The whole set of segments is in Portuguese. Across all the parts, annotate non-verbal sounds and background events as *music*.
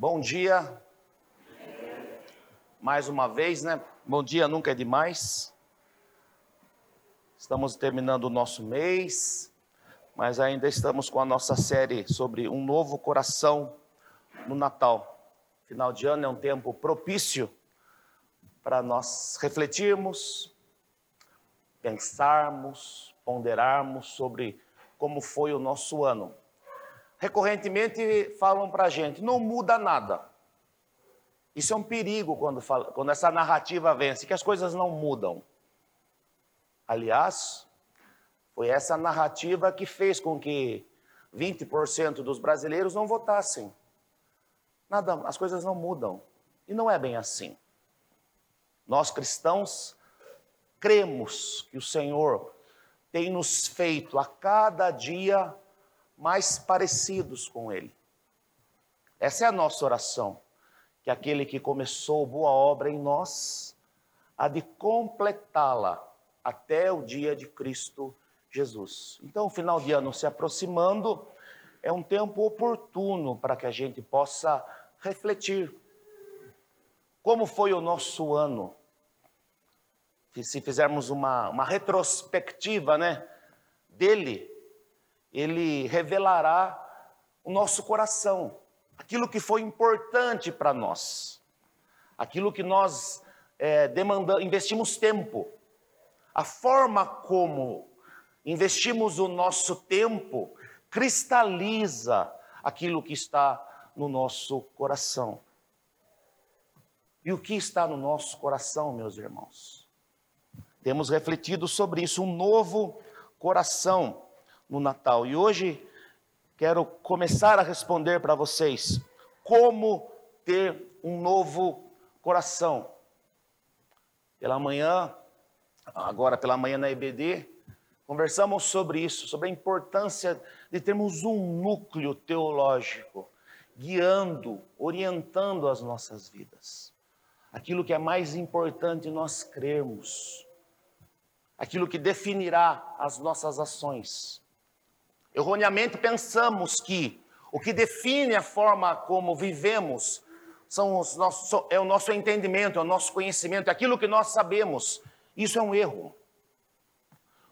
Bom dia. Mais uma vez, né? Bom dia nunca é demais. Estamos terminando o nosso mês, mas ainda estamos com a nossa série sobre um novo coração no Natal. Final de ano é um tempo propício para nós refletirmos, pensarmos, ponderarmos sobre como foi o nosso ano recorrentemente falam para a gente: não muda nada. Isso é um perigo quando, fala, quando essa narrativa vence, que as coisas não mudam. Aliás, foi essa narrativa que fez com que 20% dos brasileiros não votassem. Nada, as coisas não mudam. E não é bem assim. Nós cristãos cremos que o Senhor tem nos feito a cada dia mais parecidos com Ele. Essa é a nossa oração, que aquele que começou boa obra em nós, há de completá-la até o dia de Cristo Jesus. Então, o final de ano se aproximando, é um tempo oportuno para que a gente possa refletir. Como foi o nosso ano? Se fizermos uma, uma retrospectiva né, dele, ele revelará o nosso coração, aquilo que foi importante para nós, aquilo que nós é, demandamos, investimos tempo, a forma como investimos o nosso tempo cristaliza aquilo que está no nosso coração. E o que está no nosso coração, meus irmãos? Temos refletido sobre isso, um novo coração no Natal. E hoje quero começar a responder para vocês como ter um novo coração. Pela manhã, agora pela manhã na EBD, conversamos sobre isso, sobre a importância de termos um núcleo teológico guiando, orientando as nossas vidas. Aquilo que é mais importante nós crermos, aquilo que definirá as nossas ações. Erroneamente pensamos que o que define a forma como vivemos são os nossos, é o nosso entendimento, é o nosso conhecimento, é aquilo que nós sabemos. Isso é um erro.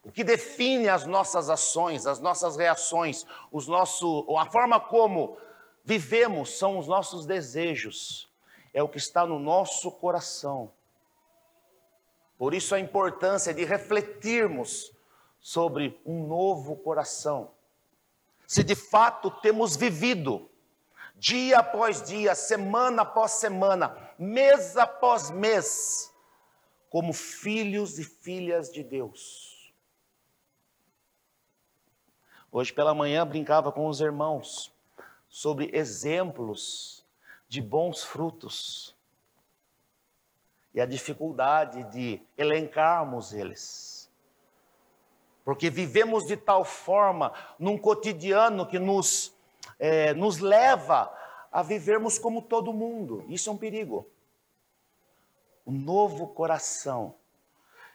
O que define as nossas ações, as nossas reações, os nosso, a forma como vivemos são os nossos desejos, é o que está no nosso coração. Por isso a importância de refletirmos sobre um novo coração se de fato temos vivido, dia após dia, semana após semana, mês após mês, como filhos e filhas de Deus. Hoje pela manhã brincava com os irmãos sobre exemplos de bons frutos e a dificuldade de elencarmos eles porque vivemos de tal forma num cotidiano que nos, é, nos leva a vivermos como todo mundo. Isso é um perigo. O novo coração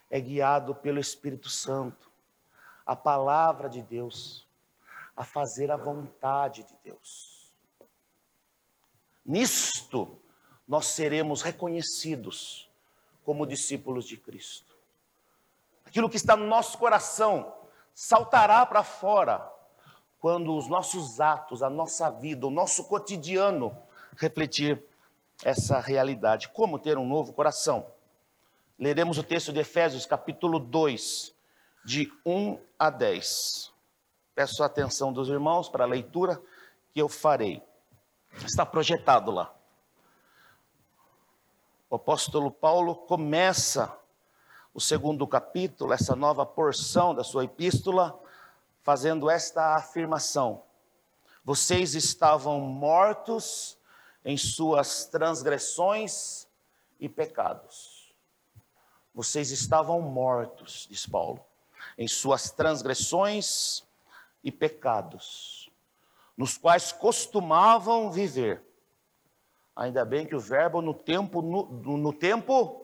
é guiado pelo Espírito Santo, a palavra de Deus, a fazer a vontade de Deus. Nisto, nós seremos reconhecidos como discípulos de Cristo aquilo que está no nosso coração saltará para fora quando os nossos atos, a nossa vida, o nosso cotidiano refletir essa realidade. Como ter um novo coração? Leremos o texto de Efésios, capítulo 2, de 1 a 10. Peço a atenção dos irmãos para a leitura que eu farei. Está projetado lá. O apóstolo Paulo começa o segundo capítulo, essa nova porção da sua epístola, fazendo esta afirmação: Vocês estavam mortos em suas transgressões e pecados. Vocês estavam mortos, diz Paulo, em suas transgressões e pecados, nos quais costumavam viver. Ainda bem que o verbo no tempo, no, no tempo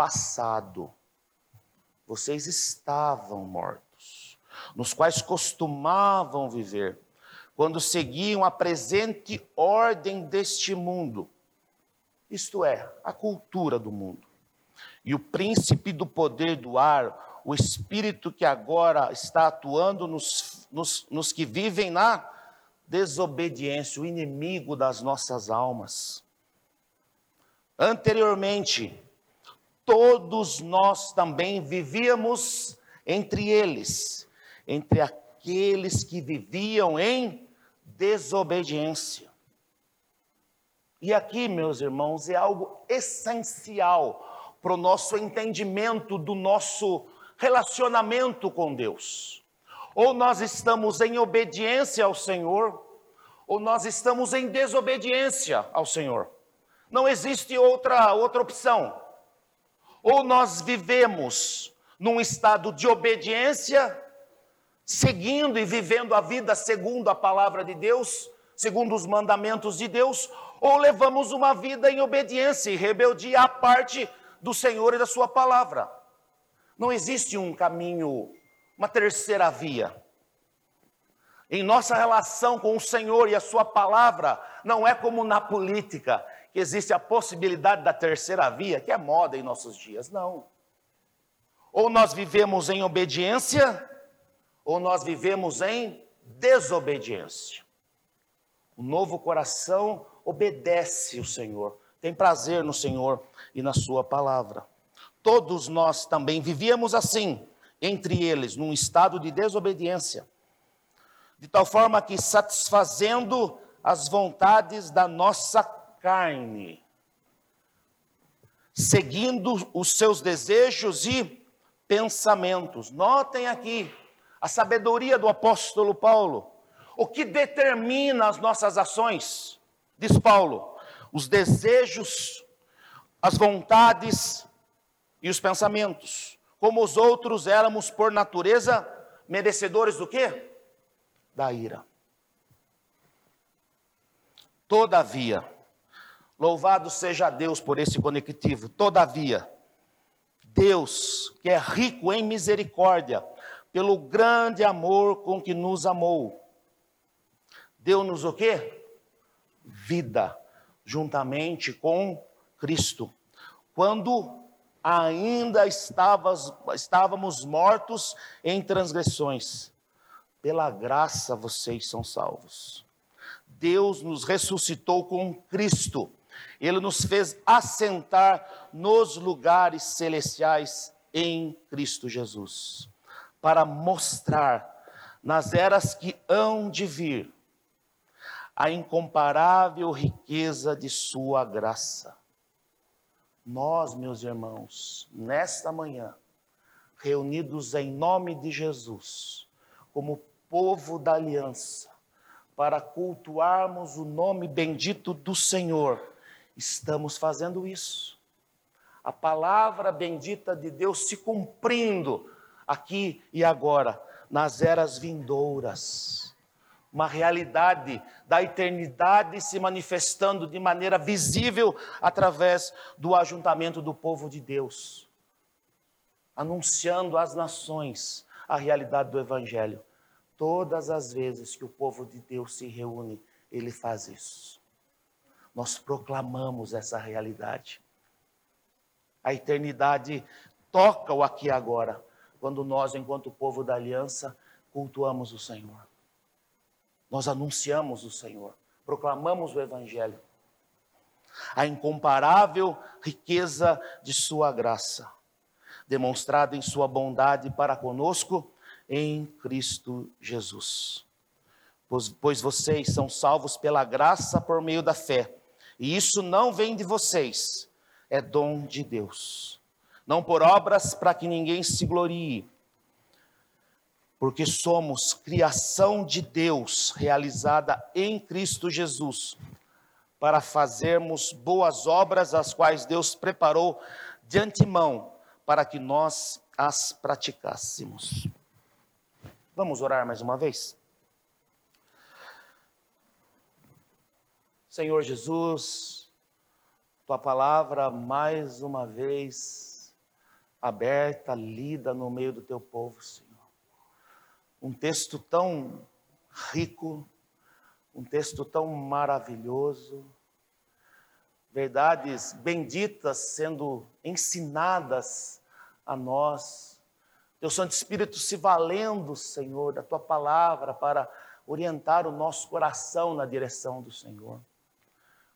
passado, vocês estavam mortos, nos quais costumavam viver, quando seguiam a presente ordem deste mundo, isto é, a cultura do mundo. E o príncipe do poder do ar, o espírito que agora está atuando nos, nos, nos que vivem na desobediência, o inimigo das nossas almas. Anteriormente, todos nós também vivíamos entre eles, entre aqueles que viviam em desobediência. E aqui, meus irmãos, é algo essencial para o nosso entendimento do nosso relacionamento com Deus. Ou nós estamos em obediência ao Senhor, ou nós estamos em desobediência ao Senhor. Não existe outra outra opção. Ou nós vivemos num estado de obediência, seguindo e vivendo a vida segundo a palavra de Deus, segundo os mandamentos de Deus, ou levamos uma vida em obediência e rebeldia à parte do Senhor e da Sua palavra. Não existe um caminho, uma terceira via. Em nossa relação com o Senhor e a Sua palavra, não é como na política, que existe a possibilidade da terceira via, que é moda em nossos dias. Não. Ou nós vivemos em obediência, ou nós vivemos em desobediência. O novo coração obedece o Senhor, tem prazer no Senhor e na Sua palavra. Todos nós também vivíamos assim, entre eles, num estado de desobediência, de tal forma que satisfazendo as vontades da nossa carne, seguindo os seus desejos e pensamentos. Notem aqui a sabedoria do apóstolo Paulo. O que determina as nossas ações, diz Paulo, os desejos, as vontades e os pensamentos. Como os outros éramos por natureza merecedores do quê? Da ira. Todavia, Louvado seja Deus por esse conectivo. Todavia, Deus, que é rico em misericórdia, pelo grande amor com que nos amou, deu-nos o quê? Vida, juntamente com Cristo. Quando ainda estávamos, estávamos mortos em transgressões, pela graça vocês são salvos. Deus nos ressuscitou com Cristo ele nos fez assentar nos lugares celestiais em Cristo Jesus, para mostrar nas eras que hão de vir a incomparável riqueza de Sua graça. Nós, meus irmãos, nesta manhã, reunidos em nome de Jesus, como povo da aliança, para cultuarmos o nome bendito do Senhor, estamos fazendo isso. A palavra bendita de Deus se cumprindo aqui e agora, nas eras vindouras. Uma realidade da eternidade se manifestando de maneira visível através do ajuntamento do povo de Deus, anunciando às nações a realidade do Evangelho. Todas as vezes que o povo de Deus se reúne, ele faz isso nós proclamamos essa realidade. A eternidade toca o aqui e agora, quando nós, enquanto povo da aliança, cultuamos o Senhor. Nós anunciamos o Senhor, proclamamos o Evangelho. A incomparável riqueza de Sua graça, demonstrada em Sua bondade para conosco em Cristo Jesus. Pois, pois vocês são salvos pela graça por meio da fé. E isso não vem de vocês, é dom de Deus. Não por obras para que ninguém se glorie, porque somos criação de Deus realizada em Cristo Jesus, para fazermos boas obras, as quais Deus preparou de antemão para que nós as praticássemos. Vamos orar mais uma vez? Senhor Jesus, tua palavra mais uma vez aberta, lida no meio do teu povo, Senhor. Um texto tão rico, um texto tão maravilhoso, verdades benditas sendo ensinadas a nós. Teu Santo Espírito se valendo, Senhor, da tua palavra para orientar o nosso coração na direção do Senhor.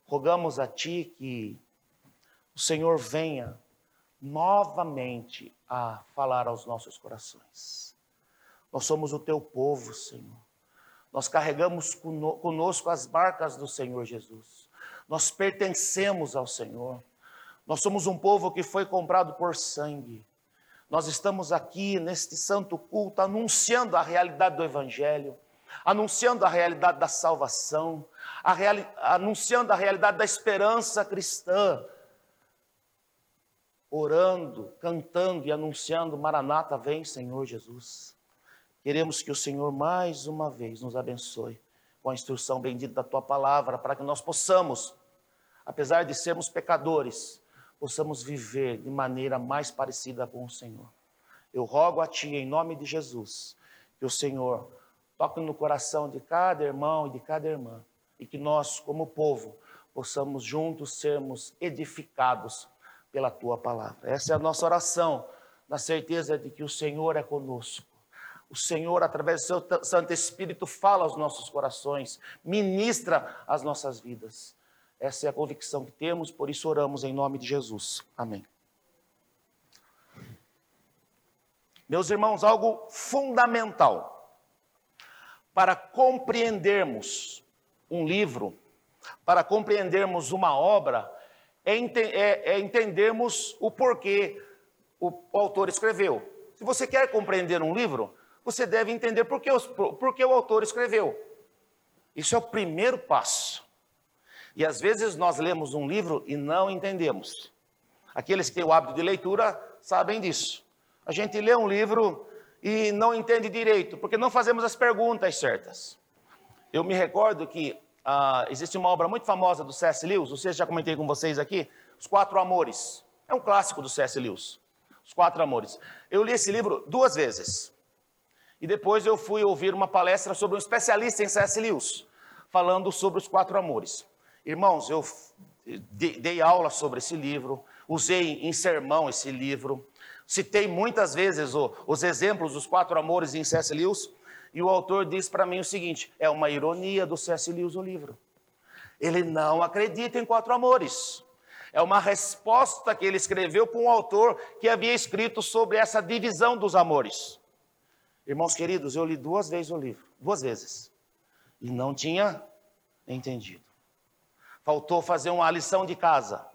Rogamos a ti que o Senhor venha novamente a falar aos nossos corações. Nós somos o teu povo, Senhor. Nós carregamos conosco as marcas do Senhor Jesus. Nós pertencemos ao Senhor. Nós somos um povo que foi comprado por sangue. Nós estamos aqui neste santo culto anunciando a realidade do Evangelho, anunciando a realidade da salvação, a reali anunciando a realidade da esperança cristã, orando, cantando e anunciando: Maranata, vem, Senhor Jesus. Queremos que o Senhor mais uma vez nos abençoe com a instrução bendita da tua palavra, para que nós possamos, apesar de sermos pecadores, possamos viver de maneira mais parecida com o Senhor. Eu rogo a ti, em nome de Jesus, que o Senhor toque no coração de cada irmão e de cada irmã, e que nós, como povo, possamos juntos sermos edificados pela tua palavra. Essa é a nossa oração, na certeza de que o Senhor é conosco o Senhor, através do seu Santo Espírito, fala aos nossos corações, ministra as nossas vidas. Essa é a convicção que temos, por isso oramos em nome de Jesus. Amém. Meus irmãos, algo fundamental para compreendermos um livro, para compreendermos uma obra, é, é, é entendermos o porquê o autor escreveu. Se você quer compreender um livro, você deve entender por que, os, por que o autor escreveu. Isso é o primeiro passo. E às vezes nós lemos um livro e não entendemos. Aqueles que têm o hábito de leitura sabem disso. A gente lê um livro e não entende direito, porque não fazemos as perguntas certas. Eu me recordo que ah, existe uma obra muito famosa do C.S. Lewis, seja, já comentei com vocês aqui, Os Quatro Amores. É um clássico do C.S. Lewis, Os Quatro Amores. Eu li esse livro duas vezes. E depois eu fui ouvir uma palestra sobre um especialista em C.S. Lewis, falando sobre os quatro amores. Irmãos, eu dei aula sobre esse livro, usei em sermão esse livro, citei muitas vezes os exemplos dos quatro amores em C.S. Lewis, e o autor diz para mim o seguinte: é uma ironia do C.S. Lewis o livro. Ele não acredita em quatro amores. É uma resposta que ele escreveu para um autor que havia escrito sobre essa divisão dos amores. Irmãos queridos, eu li duas vezes o livro, duas vezes, e não tinha entendido. Faltou fazer uma lição de casa,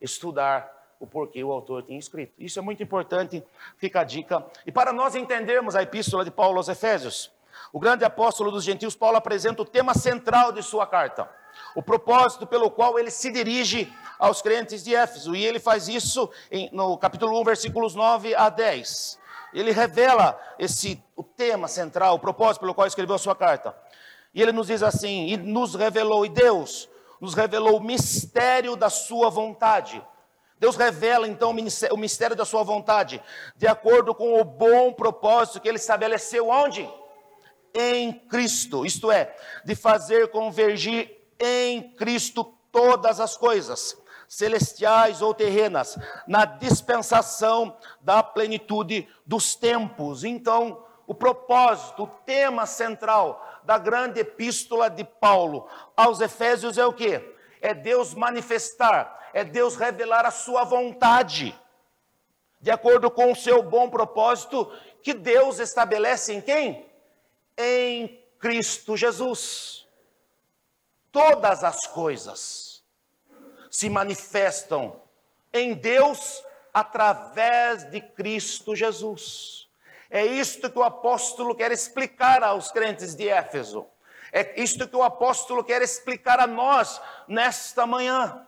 estudar o porquê o autor tinha escrito. Isso é muito importante, fica a dica. E para nós entendermos a epístola de Paulo aos Efésios, o grande apóstolo dos gentios, Paulo apresenta o tema central de sua carta, o propósito pelo qual ele se dirige aos crentes de Éfeso, e ele faz isso em, no capítulo 1, versículos 9 a 10 ele revela esse o tema central, o propósito pelo qual escreveu a sua carta. E ele nos diz assim: "E nos revelou e Deus nos revelou o mistério da sua vontade". Deus revela então o mistério da sua vontade, de acordo com o bom propósito que ele estabeleceu onde? Em Cristo, isto é, de fazer convergir em Cristo todas as coisas celestiais ou terrenas, na dispensação da plenitude dos tempos. Então, o propósito, o tema central da grande epístola de Paulo aos Efésios é o que? É Deus manifestar, é Deus revelar a sua vontade, de acordo com o seu bom propósito que Deus estabelece em quem? Em Cristo Jesus. Todas as coisas se manifestam em Deus através de Cristo Jesus. É isto que o apóstolo quer explicar aos crentes de Éfeso. É isto que o apóstolo quer explicar a nós nesta manhã.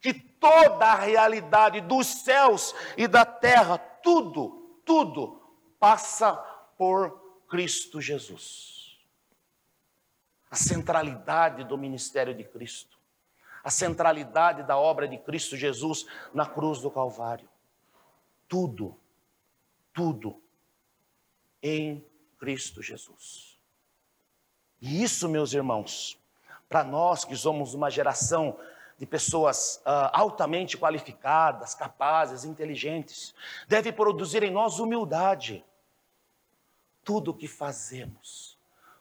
Que toda a realidade dos céus e da terra, tudo, tudo passa por Cristo Jesus. A centralidade do ministério de Cristo a centralidade da obra de Cristo Jesus na cruz do Calvário. Tudo, tudo em Cristo Jesus. E isso, meus irmãos, para nós que somos uma geração de pessoas uh, altamente qualificadas, capazes, inteligentes, deve produzir em nós humildade. Tudo o que fazemos,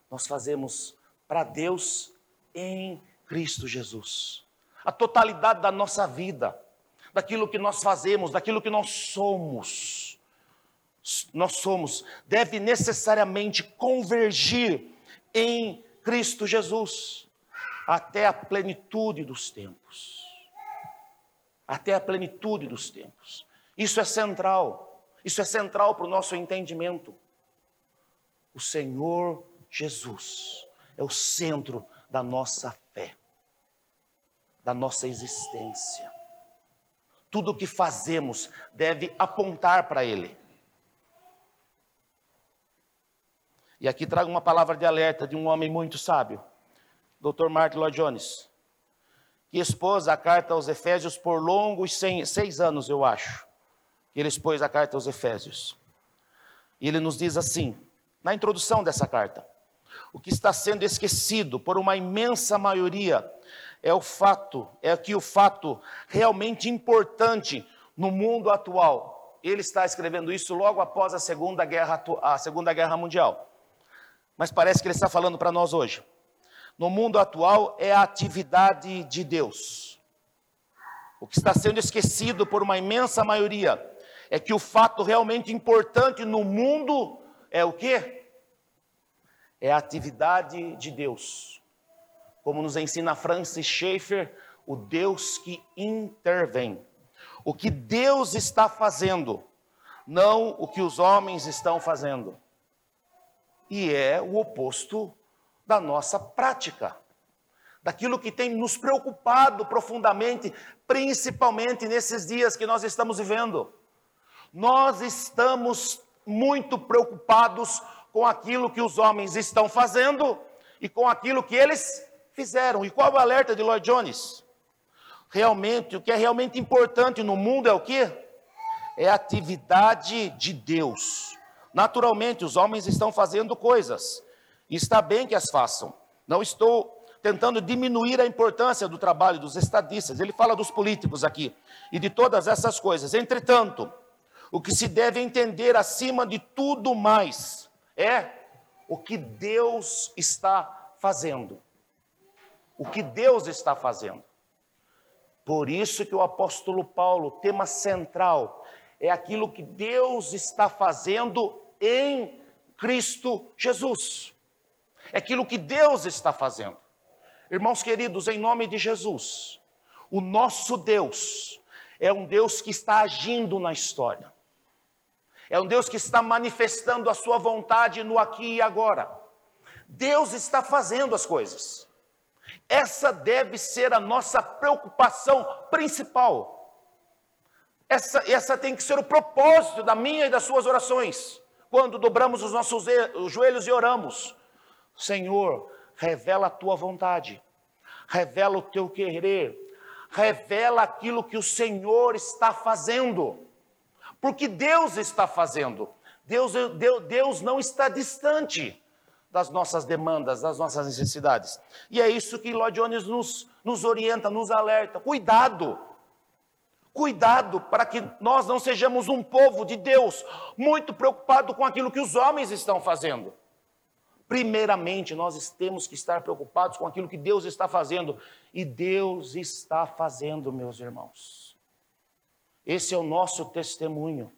nós fazemos para Deus em Cristo Jesus. A totalidade da nossa vida, daquilo que nós fazemos, daquilo que nós somos, nós somos, deve necessariamente convergir em Cristo Jesus até a plenitude dos tempos. Até a plenitude dos tempos. Isso é central. Isso é central para o nosso entendimento. O Senhor Jesus é o centro da nossa fé, da nossa existência. Tudo o que fazemos deve apontar para Ele. E aqui trago uma palavra de alerta de um homem muito sábio. Dr. Martin Lloyd Jones, que expôs a carta aos Efésios por longos seis anos, eu acho, que ele expôs a carta aos Efésios. E ele nos diz assim, na introdução dessa carta: o que está sendo esquecido por uma imensa maioria é o fato, é que o fato realmente importante no mundo atual. Ele está escrevendo isso logo após a Segunda Guerra, a Segunda Guerra Mundial. Mas parece que ele está falando para nós hoje no mundo atual é a atividade de Deus. O que está sendo esquecido por uma imensa maioria é que o fato realmente importante no mundo é o quê? É a atividade de Deus. Como nos ensina Francis Schaeffer, o Deus que intervém. O que Deus está fazendo, não o que os homens estão fazendo. E é o oposto da nossa prática, daquilo que tem nos preocupado profundamente, principalmente nesses dias que nós estamos vivendo. Nós estamos muito preocupados com aquilo que os homens estão fazendo e com aquilo que eles fizeram. E qual é o alerta de Lloyd Jones? Realmente, o que é realmente importante no mundo é o que? É a atividade de Deus. Naturalmente, os homens estão fazendo coisas, e está bem que as façam. Não estou tentando diminuir a importância do trabalho dos estadistas. Ele fala dos políticos aqui e de todas essas coisas. Entretanto, o que se deve entender acima de tudo mais é o que Deus está fazendo. O que Deus está fazendo. Por isso que o apóstolo Paulo, tema central, é aquilo que Deus está fazendo em Cristo Jesus é aquilo que Deus está fazendo. Irmãos queridos, em nome de Jesus, o nosso Deus é um Deus que está agindo na história, é um Deus que está manifestando a sua vontade no aqui e agora. Deus está fazendo as coisas. Essa deve ser a nossa preocupação principal. Essa, essa tem que ser o propósito da minha e das suas orações. Quando dobramos os nossos joelhos e oramos, Senhor, revela a tua vontade, revela o teu querer, revela aquilo que o Senhor está fazendo, porque Deus está fazendo. Deus, Deus, Deus não está distante das nossas demandas, das nossas necessidades. E é isso que Lloyd Jones nos, nos orienta, nos alerta. Cuidado! Cuidado para que nós não sejamos um povo de Deus muito preocupado com aquilo que os homens estão fazendo. Primeiramente, nós temos que estar preocupados com aquilo que Deus está fazendo. E Deus está fazendo, meus irmãos. Esse é o nosso testemunho.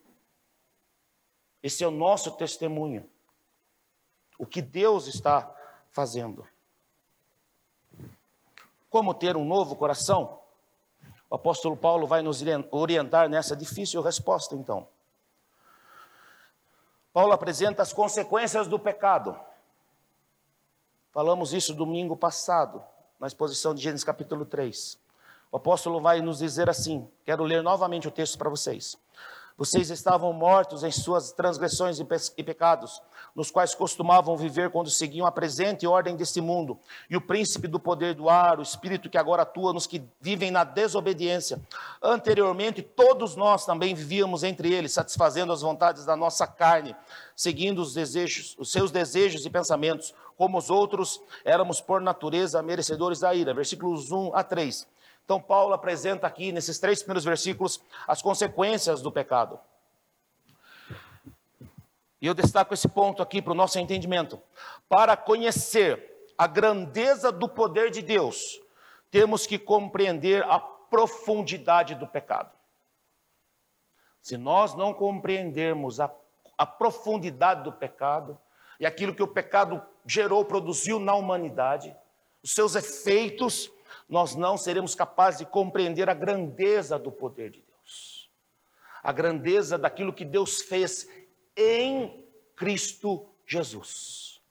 Esse é o nosso testemunho. O que Deus está fazendo. Como ter um novo coração? O apóstolo Paulo vai nos orientar nessa difícil resposta, então. Paulo apresenta as consequências do pecado. Falamos isso domingo passado, na exposição de Gênesis capítulo 3. O apóstolo vai nos dizer assim: quero ler novamente o texto para vocês. Vocês estavam mortos em suas transgressões e pecados, nos quais costumavam viver quando seguiam a presente ordem deste mundo, e o príncipe do poder do ar, o espírito que agora atua nos que vivem na desobediência. Anteriormente, todos nós também vivíamos entre eles, satisfazendo as vontades da nossa carne, seguindo os desejos, os seus desejos e pensamentos como os outros, éramos por natureza merecedores da ira. Versículos 1 a 3. Então, Paulo apresenta aqui, nesses três primeiros versículos, as consequências do pecado. E eu destaco esse ponto aqui para o nosso entendimento. Para conhecer a grandeza do poder de Deus, temos que compreender a profundidade do pecado. Se nós não compreendermos a, a profundidade do pecado e aquilo que o pecado gerou, produziu na humanidade, os seus efeitos, nós não seremos capazes de compreender a grandeza do poder de Deus, a grandeza daquilo que Deus fez em Cristo Jesus.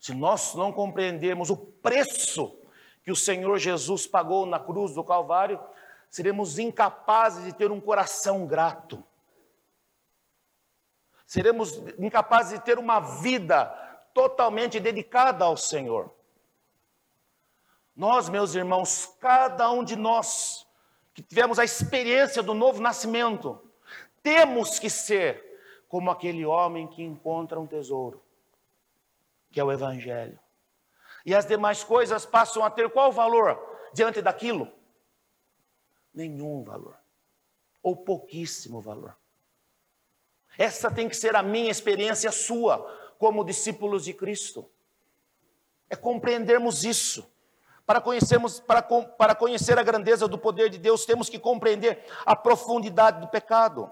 Se nós não compreendermos o preço que o Senhor Jesus pagou na cruz do Calvário, seremos incapazes de ter um coração grato. Seremos incapazes de ter uma vida totalmente dedicada ao Senhor. Nós, meus irmãos, cada um de nós que tivemos a experiência do novo nascimento, temos que ser como aquele homem que encontra um tesouro, que é o Evangelho. E as demais coisas passam a ter qual valor diante daquilo? Nenhum valor, ou pouquíssimo valor. Essa tem que ser a minha experiência sua, como discípulos de Cristo. É compreendermos isso. Para conhecermos, para, para conhecer a grandeza do poder de Deus, temos que compreender a profundidade do pecado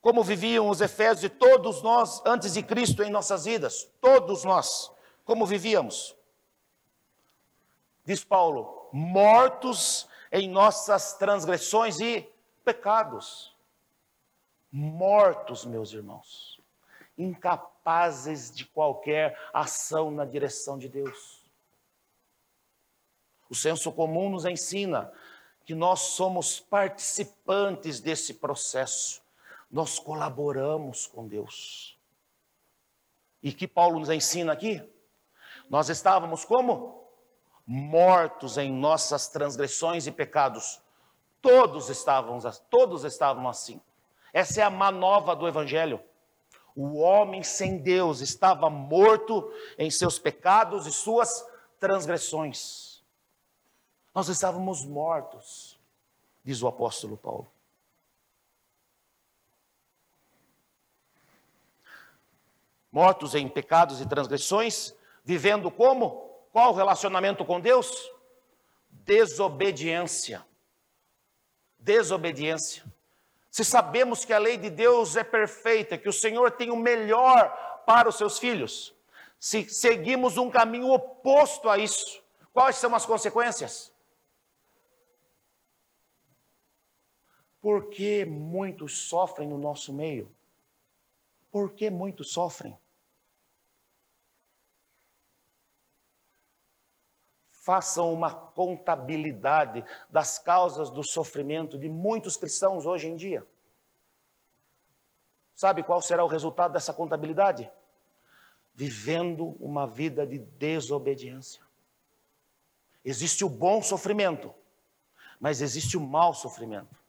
como viviam os efésios e todos nós antes de Cristo em nossas vidas, todos nós, como vivíamos. Diz Paulo, mortos em nossas transgressões e pecados. Mortos, meus irmãos, incapazes de qualquer ação na direção de Deus. O senso comum nos ensina que nós somos participantes desse processo nós colaboramos com Deus. E que Paulo nos ensina aqui? Nós estávamos como? Mortos em nossas transgressões e pecados. Todos estavam, todos estavam assim. Essa é a manova do Evangelho. O homem sem Deus estava morto em seus pecados e suas transgressões. Nós estávamos mortos, diz o apóstolo Paulo. mortos em pecados e transgressões, vivendo como? Qual o relacionamento com Deus? Desobediência. Desobediência. Se sabemos que a lei de Deus é perfeita, que o Senhor tem o melhor para os seus filhos, se seguimos um caminho oposto a isso, quais são as consequências? Por que muitos sofrem no nosso meio? Por que muitos sofrem? façam uma contabilidade das causas do sofrimento de muitos cristãos hoje em dia. Sabe qual será o resultado dessa contabilidade? Vivendo uma vida de desobediência. Existe o bom sofrimento, mas existe o mau sofrimento.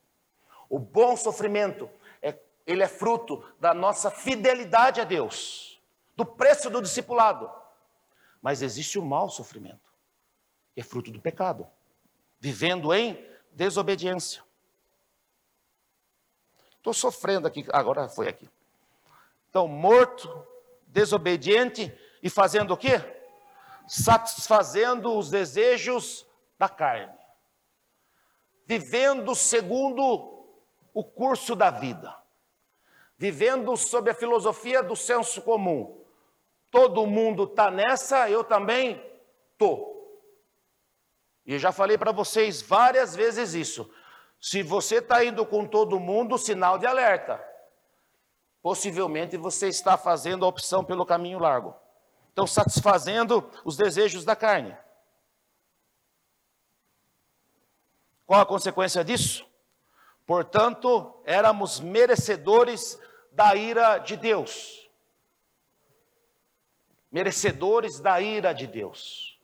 O bom sofrimento é ele é fruto da nossa fidelidade a Deus, do preço do discipulado. Mas existe o mau sofrimento é fruto do pecado, vivendo em desobediência. Estou sofrendo aqui, agora foi aqui. Então, morto, desobediente e fazendo o quê? Satisfazendo os desejos da carne. Vivendo segundo o curso da vida. Vivendo sob a filosofia do senso comum. Todo mundo está nessa, eu também estou. E já falei para vocês várias vezes isso. Se você está indo com todo mundo, sinal de alerta. Possivelmente você está fazendo a opção pelo caminho largo. Então, satisfazendo os desejos da carne. Qual a consequência disso? Portanto, éramos merecedores da ira de Deus. Merecedores da ira de Deus.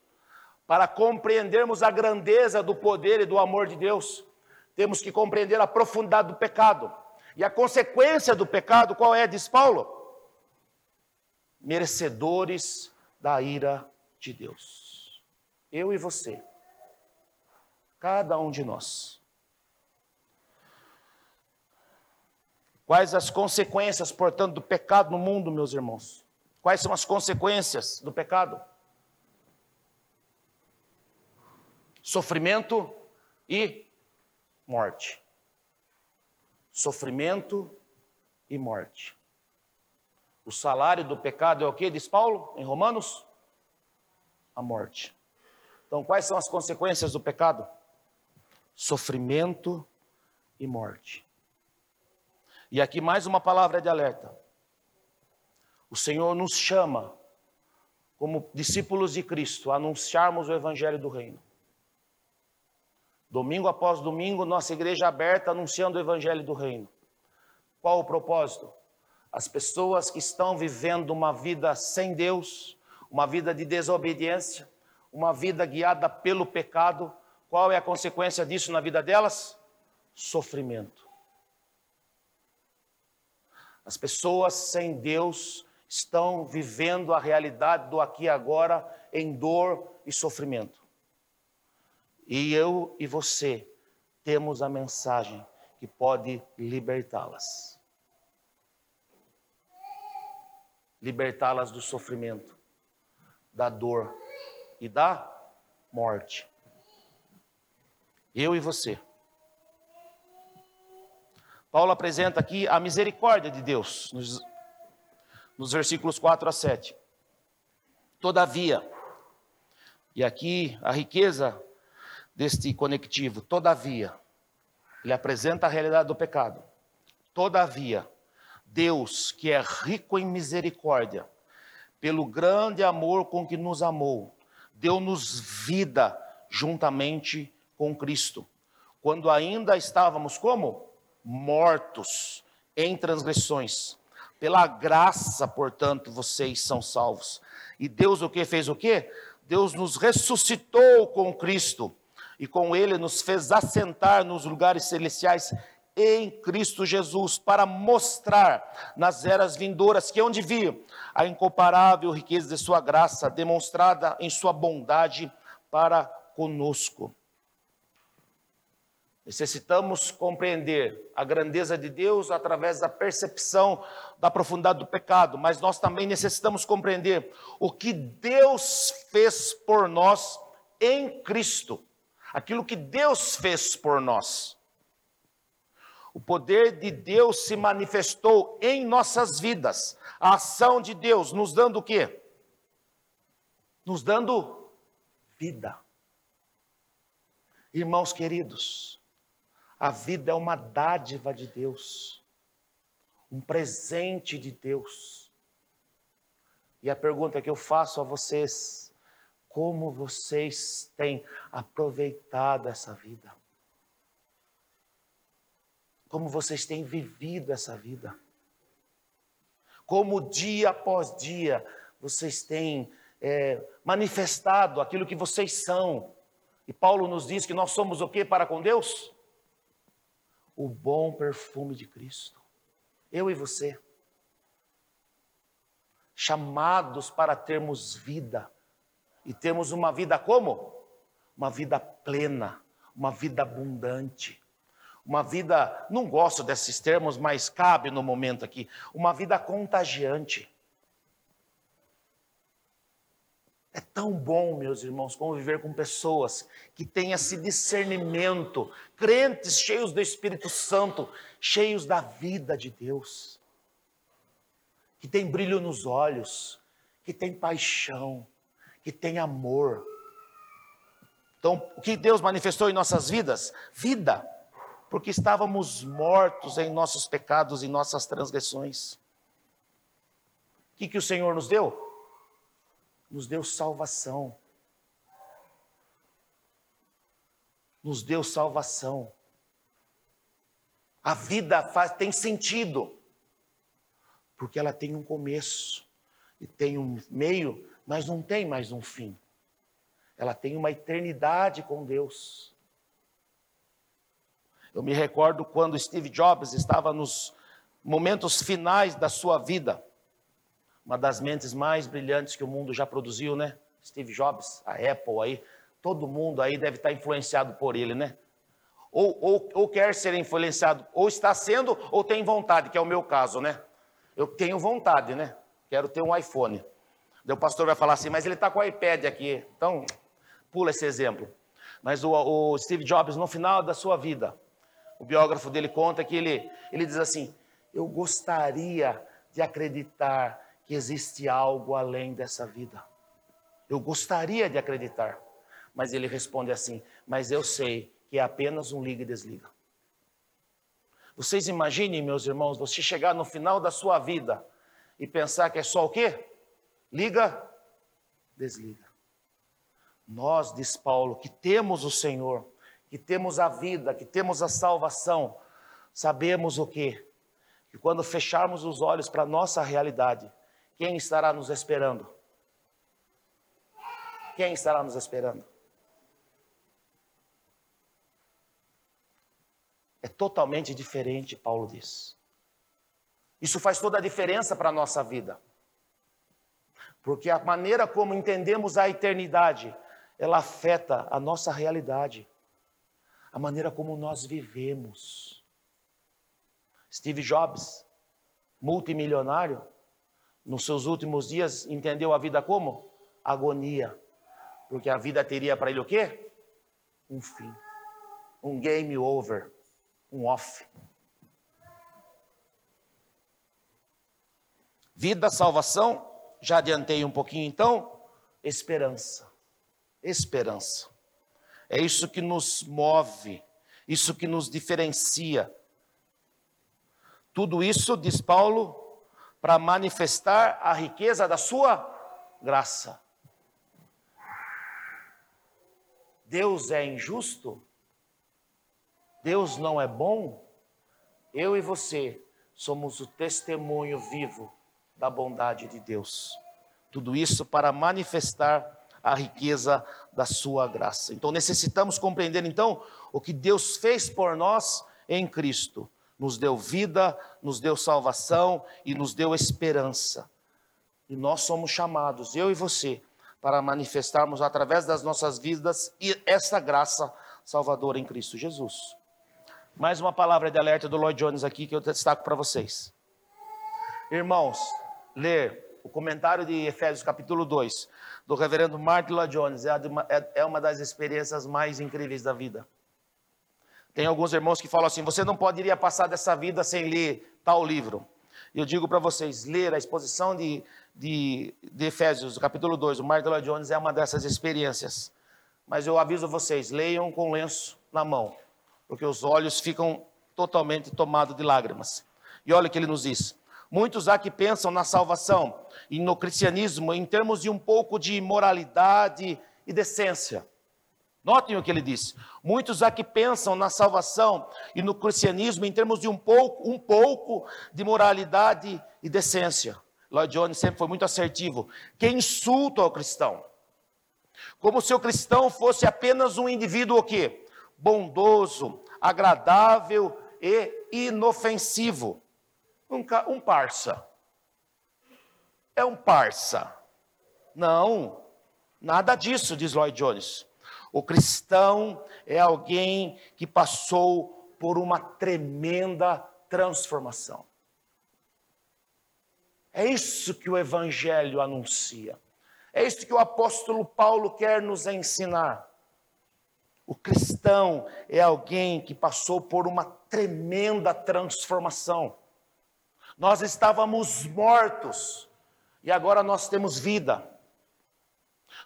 Para compreendermos a grandeza do poder e do amor de Deus, temos que compreender a profundidade do pecado. E a consequência do pecado, qual é, diz Paulo? merecedores da ira de Deus. Eu e você. Cada um de nós. Quais as consequências, portanto, do pecado no mundo, meus irmãos? Quais são as consequências do pecado? Sofrimento e morte. Sofrimento e morte. O salário do pecado é o que, diz Paulo em Romanos? A morte. Então, quais são as consequências do pecado? Sofrimento e morte. E aqui mais uma palavra de alerta. O Senhor nos chama, como discípulos de Cristo, a anunciarmos o Evangelho do Reino. Domingo após domingo, nossa igreja aberta anunciando o Evangelho do Reino. Qual o propósito? As pessoas que estão vivendo uma vida sem Deus, uma vida de desobediência, uma vida guiada pelo pecado, qual é a consequência disso na vida delas? Sofrimento. As pessoas sem Deus estão vivendo a realidade do aqui e agora em dor e sofrimento. E eu e você temos a mensagem que pode libertá-las. Libertá-las do sofrimento, da dor e da morte. Eu e você. Paulo apresenta aqui a misericórdia de Deus, nos, nos versículos 4 a 7. Todavia, e aqui a riqueza deste conectivo, todavia, ele apresenta a realidade do pecado. Todavia, Deus, que é rico em misericórdia, pelo grande amor com que nos amou, deu-nos vida juntamente com Cristo, quando ainda estávamos como? Mortos em transgressões. Pela graça, portanto, vocês são salvos. E Deus o que fez o quê? Deus nos ressuscitou com Cristo e com ele nos fez assentar nos lugares celestiais em Cristo Jesus, para mostrar nas eras vindouras que onde vi a incomparável riqueza de sua graça demonstrada em sua bondade para conosco. Necessitamos compreender a grandeza de Deus através da percepção da profundidade do pecado, mas nós também necessitamos compreender o que Deus fez por nós em Cristo, aquilo que Deus fez por nós. O poder de Deus se manifestou em nossas vidas, a ação de Deus nos dando o quê? Nos dando vida. Irmãos queridos, a vida é uma dádiva de Deus, um presente de Deus. E a pergunta que eu faço a vocês: como vocês têm aproveitado essa vida? Como vocês têm vivido essa vida? Como dia após dia vocês têm é, manifestado aquilo que vocês são? E Paulo nos diz que nós somos o que para com Deus? O bom perfume de Cristo. Eu e você. Chamados para termos vida. E termos uma vida como? Uma vida plena, uma vida abundante. Uma vida, não gosto desses termos, mas cabe no momento aqui. Uma vida contagiante. É tão bom, meus irmãos, conviver com pessoas que têm esse discernimento, crentes cheios do Espírito Santo, cheios da vida de Deus, que tem brilho nos olhos, que tem paixão, que tem amor. Então, o que Deus manifestou em nossas vidas? Vida, porque estávamos mortos em nossos pecados e nossas transgressões. O que, que o Senhor nos deu? Nos deu salvação. Nos deu salvação. A vida faz, tem sentido, porque ela tem um começo e tem um meio, mas não tem mais um fim. Ela tem uma eternidade com Deus. Eu me recordo quando Steve Jobs estava nos momentos finais da sua vida uma das mentes mais brilhantes que o mundo já produziu, né? Steve Jobs, a Apple aí, todo mundo aí deve estar influenciado por ele, né? Ou, ou, ou quer ser influenciado, ou está sendo, ou tem vontade, que é o meu caso, né? Eu tenho vontade, né? Quero ter um iPhone. O pastor vai falar assim, mas ele está com o iPad aqui. Então, pula esse exemplo. Mas o, o, Steve Jobs, no final da sua vida, o biógrafo dele conta que ele, ele diz assim: Eu gostaria de acreditar que existe algo além dessa vida. Eu gostaria de acreditar. Mas ele responde assim: Mas eu sei que é apenas um liga e desliga. Vocês imaginem, meus irmãos, você chegar no final da sua vida e pensar que é só o quê? Liga, desliga. Nós, diz Paulo, que temos o Senhor, que temos a vida, que temos a salvação, sabemos o quê? Que quando fecharmos os olhos para a nossa realidade, quem estará nos esperando? Quem estará nos esperando? É totalmente diferente, Paulo diz. Isso faz toda a diferença para a nossa vida. Porque a maneira como entendemos a eternidade, ela afeta a nossa realidade, a maneira como nós vivemos. Steve Jobs, multimilionário, nos seus últimos dias entendeu a vida como? Agonia. Porque a vida teria para ele o quê? Um fim. Um game over um off. Vida, salvação, já adiantei um pouquinho então, esperança. Esperança. É isso que nos move, isso que nos diferencia. Tudo isso, diz Paulo, para manifestar a riqueza da sua graça. Deus é injusto? Deus não é bom, eu e você somos o testemunho vivo da bondade de Deus. Tudo isso para manifestar a riqueza da sua graça. Então necessitamos compreender então o que Deus fez por nós em Cristo. Nos deu vida, nos deu salvação e nos deu esperança. E nós somos chamados, eu e você, para manifestarmos através das nossas vidas essa graça salvadora em Cristo Jesus. Mais uma palavra de alerta do Lloyd Jones aqui que eu destaco para vocês. Irmãos, ler o comentário de Efésios capítulo 2 do reverendo Martin Lloyd Jones é, é, é uma das experiências mais incríveis da vida. Tem alguns irmãos que falam assim: você não poderia passar dessa vida sem ler tal livro. Eu digo para vocês: ler a exposição de, de, de Efésios, capítulo 2, o Martin Lloyd Jones é uma dessas experiências. Mas eu aviso vocês: leiam com lenço na mão porque os olhos ficam totalmente tomados de lágrimas. E olha o que ele nos diz: muitos há que pensam na salvação e no cristianismo em termos de um pouco de moralidade e decência. Notem o que ele diz. Muitos há que pensam na salvação e no cristianismo em termos de um pouco, um pouco de moralidade e decência. Lloyd Jones sempre foi muito assertivo. Que insulto ao cristão. Como se o cristão fosse apenas um indivíduo o quê? bondoso, agradável e inofensivo. Um, um parça. É um parça. Não, nada disso, diz Lloyd Jones. O cristão é alguém que passou por uma tremenda transformação. É isso que o Evangelho anuncia. É isso que o apóstolo Paulo quer nos ensinar. O cristão é alguém que passou por uma tremenda transformação. Nós estávamos mortos e agora nós temos vida.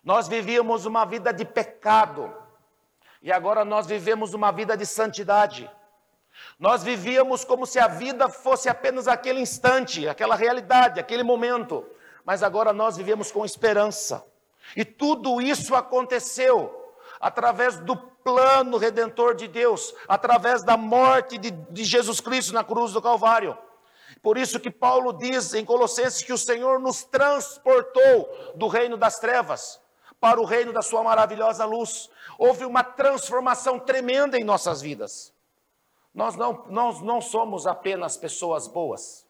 Nós vivíamos uma vida de pecado e agora nós vivemos uma vida de santidade. Nós vivíamos como se a vida fosse apenas aquele instante, aquela realidade, aquele momento, mas agora nós vivemos com esperança. E tudo isso aconteceu através do plano redentor de Deus, através da morte de, de Jesus Cristo na cruz do Calvário. Por isso que Paulo diz em Colossenses que o Senhor nos transportou do reino das trevas para o reino da sua maravilhosa luz. Houve uma transformação tremenda em nossas vidas. Nós não, nós não somos apenas pessoas boas.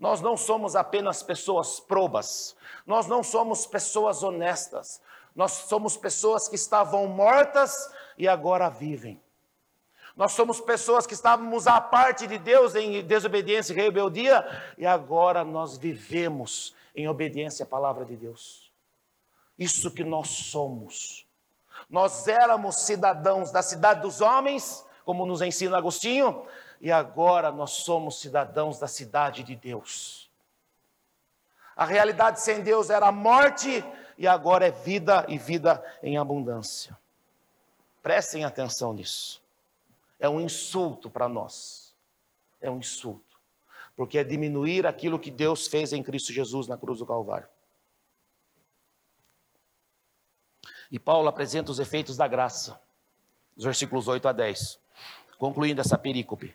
Nós não somos apenas pessoas probas, nós não somos pessoas honestas, nós somos pessoas que estavam mortas e agora vivem. Nós somos pessoas que estávamos à parte de Deus em desobediência e rebeldia, e agora nós vivemos em obediência à palavra de Deus. Isso que nós somos. Nós éramos cidadãos da cidade dos homens, como nos ensina Agostinho, e agora nós somos cidadãos da cidade de Deus. A realidade sem Deus era morte, e agora é vida e vida em abundância. Prestem atenção nisso é um insulto para nós. É um insulto. Porque é diminuir aquilo que Deus fez em Cristo Jesus na cruz do Calvário. E Paulo apresenta os efeitos da graça, os versículos 8 a 10, concluindo essa perícope.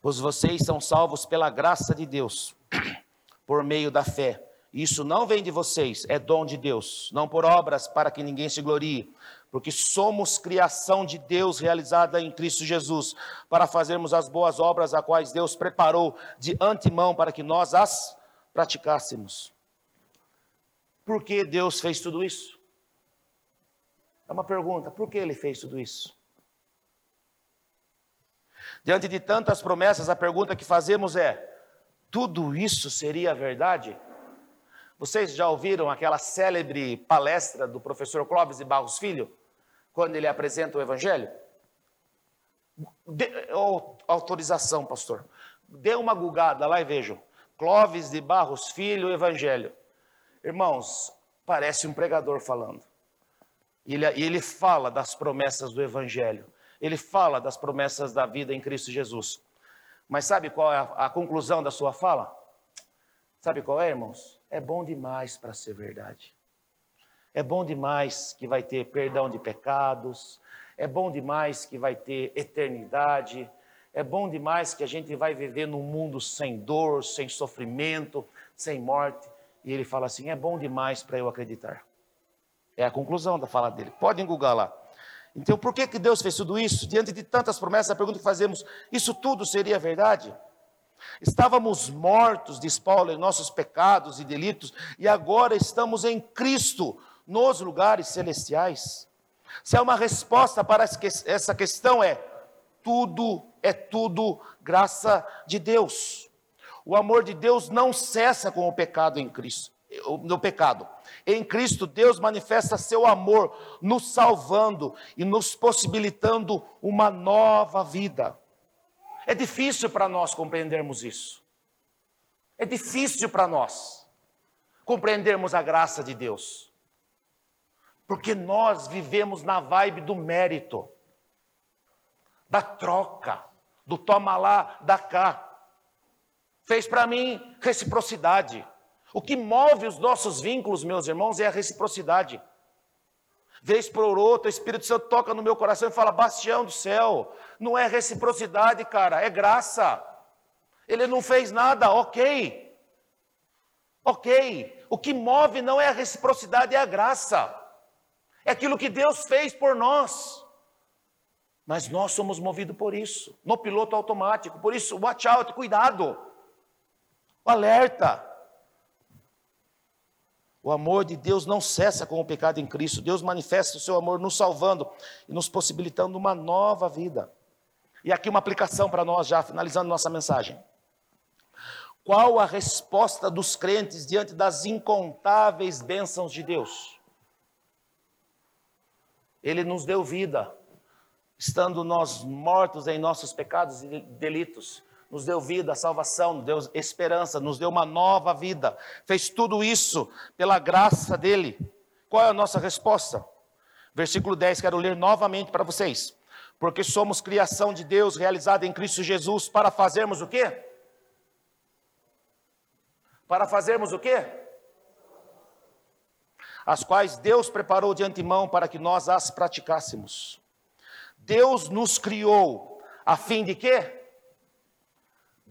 Pois vocês são salvos pela graça de Deus, *clears throat* por meio da fé. Isso não vem de vocês, é dom de Deus, não por obras para que ninguém se glorie, porque somos criação de Deus realizada em Cristo Jesus, para fazermos as boas obras a quais Deus preparou de antemão para que nós as praticássemos. Por que Deus fez tudo isso? É uma pergunta, por que ele fez tudo isso? Diante de tantas promessas, a pergunta que fazemos é: tudo isso seria verdade? Vocês já ouviram aquela célebre palestra do professor Clóvis de Barros Filho? quando ele apresenta o Evangelho? De, oh, autorização, pastor. Dê uma gugada lá e vejam. Clóvis de Barros Filho, Evangelho. Irmãos, parece um pregador falando. E ele, ele fala das promessas do Evangelho. Ele fala das promessas da vida em Cristo Jesus. Mas sabe qual é a, a conclusão da sua fala? Sabe qual é, irmãos? É bom demais para ser verdade. É bom demais que vai ter perdão de pecados, é bom demais que vai ter eternidade, é bom demais que a gente vai viver num mundo sem dor, sem sofrimento, sem morte. E ele fala assim: é bom demais para eu acreditar. É a conclusão da fala dele. Podem googar lá. Então, por que, que Deus fez tudo isso? Diante de tantas promessas, a pergunta que fazemos: isso tudo seria verdade? Estávamos mortos, diz Paulo, em nossos pecados e delitos, e agora estamos em Cristo, nos lugares celestiais? Se há uma resposta para essa questão é: tudo é tudo graça de Deus. O amor de Deus não cessa com o pecado em Cristo, no pecado. Em Cristo, Deus manifesta seu amor, nos salvando e nos possibilitando uma nova vida. É difícil para nós compreendermos isso. É difícil para nós compreendermos a graça de Deus. Porque nós vivemos na vibe do mérito, da troca, do toma lá, da cá. Fez para mim reciprocidade. O que move os nossos vínculos, meus irmãos, é a reciprocidade. Vez por outra, o Espírito Santo toca no meu coração e fala: Bastião do céu, não é reciprocidade, cara, é graça. Ele não fez nada, ok. Ok. O que move não é a reciprocidade, é a graça. É aquilo que Deus fez por nós. Mas nós somos movidos por isso, no piloto automático. Por isso, watch out, cuidado. Alerta. O amor de Deus não cessa com o pecado em Cristo. Deus manifesta o seu amor nos salvando e nos possibilitando uma nova vida. E aqui uma aplicação para nós, já finalizando nossa mensagem. Qual a resposta dos crentes diante das incontáveis bênçãos de Deus? Ele nos deu vida, estando nós mortos em nossos pecados e delitos. Nos deu vida, salvação, nos deu esperança, nos deu uma nova vida. Fez tudo isso pela graça dele. Qual é a nossa resposta? Versículo 10, quero ler novamente para vocês. Porque somos criação de Deus realizada em Cristo Jesus para fazermos o quê? Para fazermos o quê? as quais Deus preparou de antemão para que nós as praticássemos. Deus nos criou a fim de quê?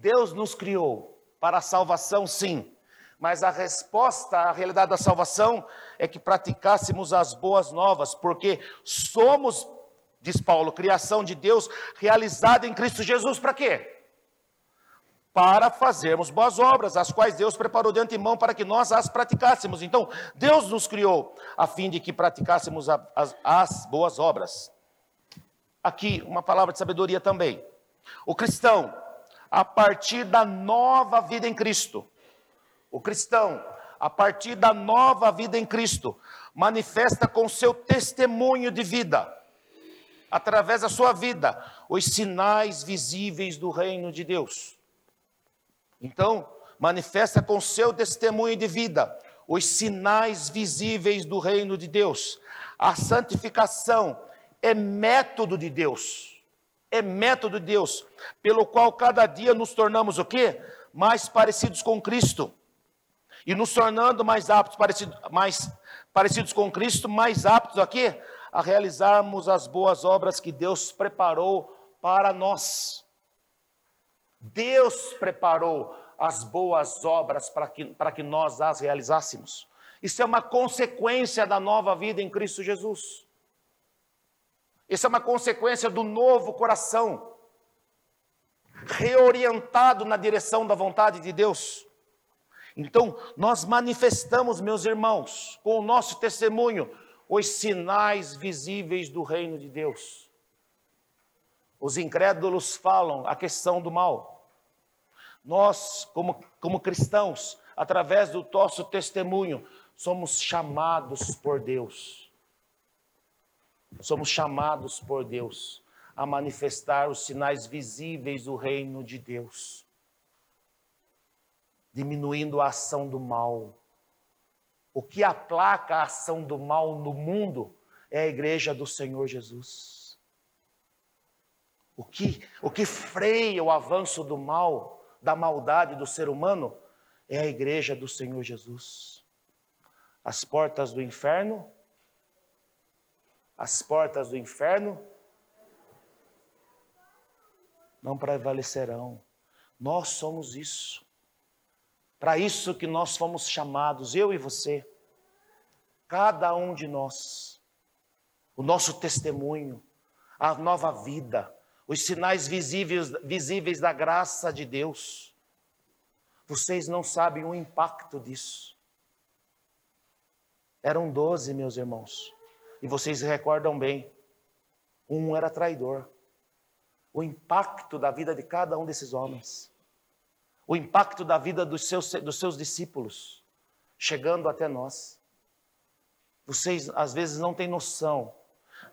Deus nos criou para a salvação, sim, mas a resposta à realidade da salvação é que praticássemos as boas novas, porque somos, diz Paulo, criação de Deus realizada em Cristo Jesus para quê? para fazermos boas obras, as quais Deus preparou de antemão para que nós as praticássemos. Então, Deus nos criou a fim de que praticássemos as, as boas obras. Aqui, uma palavra de sabedoria também. O cristão, a partir da nova vida em Cristo, o cristão, a partir da nova vida em Cristo, manifesta com seu testemunho de vida, através da sua vida, os sinais visíveis do reino de Deus. Então, manifesta com seu testemunho de vida os sinais visíveis do reino de Deus. A santificação é método de Deus. É método de Deus, pelo qual cada dia nos tornamos o quê? Mais parecidos com Cristo. E nos tornando mais aptos, parecidos, mais parecidos com Cristo, mais aptos aqui a realizarmos as boas obras que Deus preparou para nós. Deus preparou as boas obras para que, para que nós as realizássemos. Isso é uma consequência da nova vida em Cristo Jesus. Isso é uma consequência do novo coração, reorientado na direção da vontade de Deus. Então, nós manifestamos, meus irmãos, com o nosso testemunho, os sinais visíveis do reino de Deus. Os incrédulos falam a questão do mal. Nós, como, como cristãos, através do nosso testemunho, somos chamados por Deus. Somos chamados por Deus a manifestar os sinais visíveis do reino de Deus, diminuindo a ação do mal. O que aplaca a ação do mal no mundo é a igreja do Senhor Jesus. O que, o que freia o avanço do mal, da maldade do ser humano, é a igreja do Senhor Jesus. As portas do inferno, as portas do inferno não prevalecerão. Nós somos isso. Para isso que nós fomos chamados, eu e você, cada um de nós, o nosso testemunho, a nova vida, os sinais visíveis, visíveis da graça de Deus. Vocês não sabem o impacto disso. Eram doze, meus irmãos, e vocês recordam bem. Um era traidor. O impacto da vida de cada um desses homens, o impacto da vida dos seus, dos seus discípulos, chegando até nós. Vocês às vezes não têm noção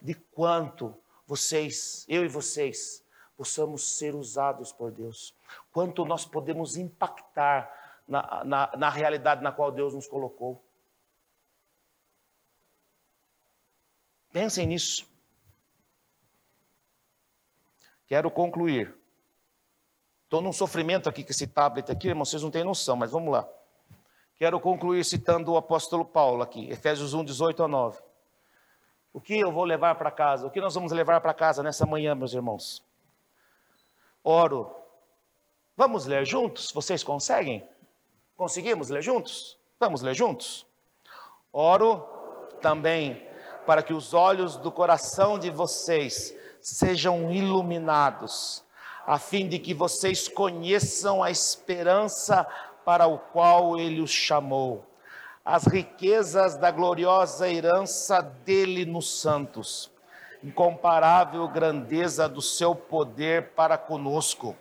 de quanto vocês, eu e vocês, possamos ser usados por Deus. Quanto nós podemos impactar na, na, na realidade na qual Deus nos colocou. Pensem nisso. Quero concluir. Estou num sofrimento aqui com esse tablet aqui, irmão, vocês não têm noção, mas vamos lá. Quero concluir citando o apóstolo Paulo aqui, Efésios 1, 18 a 9. O que eu vou levar para casa? O que nós vamos levar para casa nessa manhã, meus irmãos? Oro. Vamos ler juntos? Vocês conseguem? Conseguimos ler juntos? Vamos ler juntos? Oro também para que os olhos do coração de vocês sejam iluminados, a fim de que vocês conheçam a esperança para o qual ele os chamou as riquezas da gloriosa herança dele nos santos, incomparável grandeza do seu poder para conosco,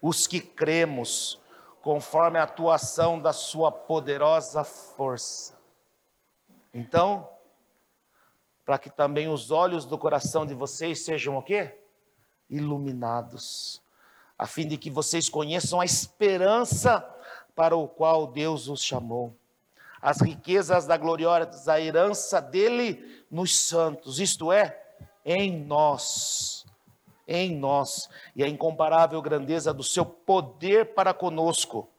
os que cremos, conforme a atuação da sua poderosa força. Então, para que também os olhos do coração de vocês sejam o quê? Iluminados, a fim de que vocês conheçam a esperança para o qual Deus os chamou as riquezas da gloriosa herança dele nos santos, isto é, em nós. Em nós, e a incomparável grandeza do seu poder para conosco,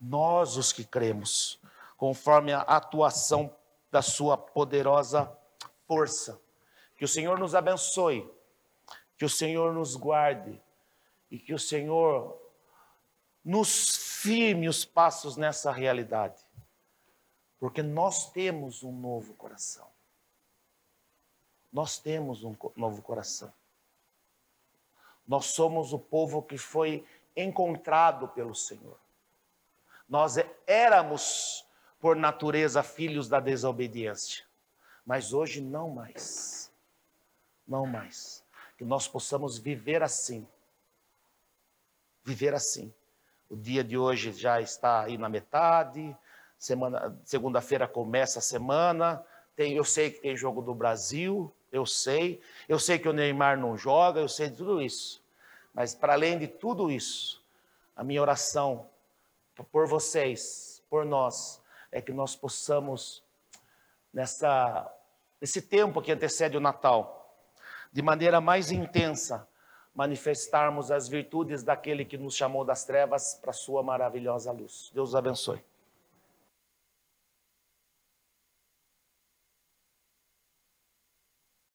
nós os que cremos, conforme a atuação da sua poderosa força. Que o Senhor nos abençoe, que o Senhor nos guarde e que o Senhor nos firme os passos nessa realidade. Porque nós temos um novo coração. Nós temos um novo coração. Nós somos o povo que foi encontrado pelo Senhor. Nós éramos, por natureza, filhos da desobediência, mas hoje não mais. Não mais. Que nós possamos viver assim. Viver assim. O dia de hoje já está aí na metade, semana, segunda-feira começa a semana, tem, eu sei que tem jogo do Brasil, eu sei, eu sei que o Neymar não joga, eu sei de tudo isso. Mas para além de tudo isso, a minha oração por vocês, por nós, é que nós possamos, nessa, nesse tempo que antecede o Natal, de maneira mais intensa, manifestarmos as virtudes daquele que nos chamou das trevas para a sua maravilhosa luz. Deus abençoe.